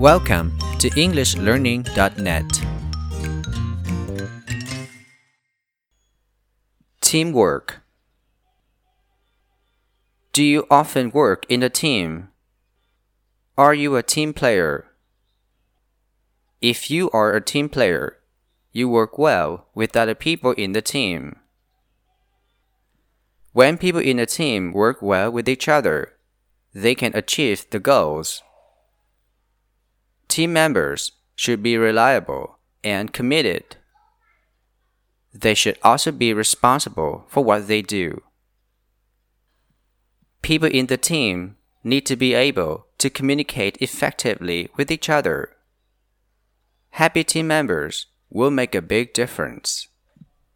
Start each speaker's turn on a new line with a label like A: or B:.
A: Welcome to EnglishLearning.net. Teamwork. Do you often work in a team? Are you a team player? If you are a team player, you work well with other people in the team. When people in a team work well with each other, they can achieve the goals. Team members should be reliable and committed. They should also be responsible for what they do. People in the team need to be able to communicate effectively with each other. Happy team members will make a big difference.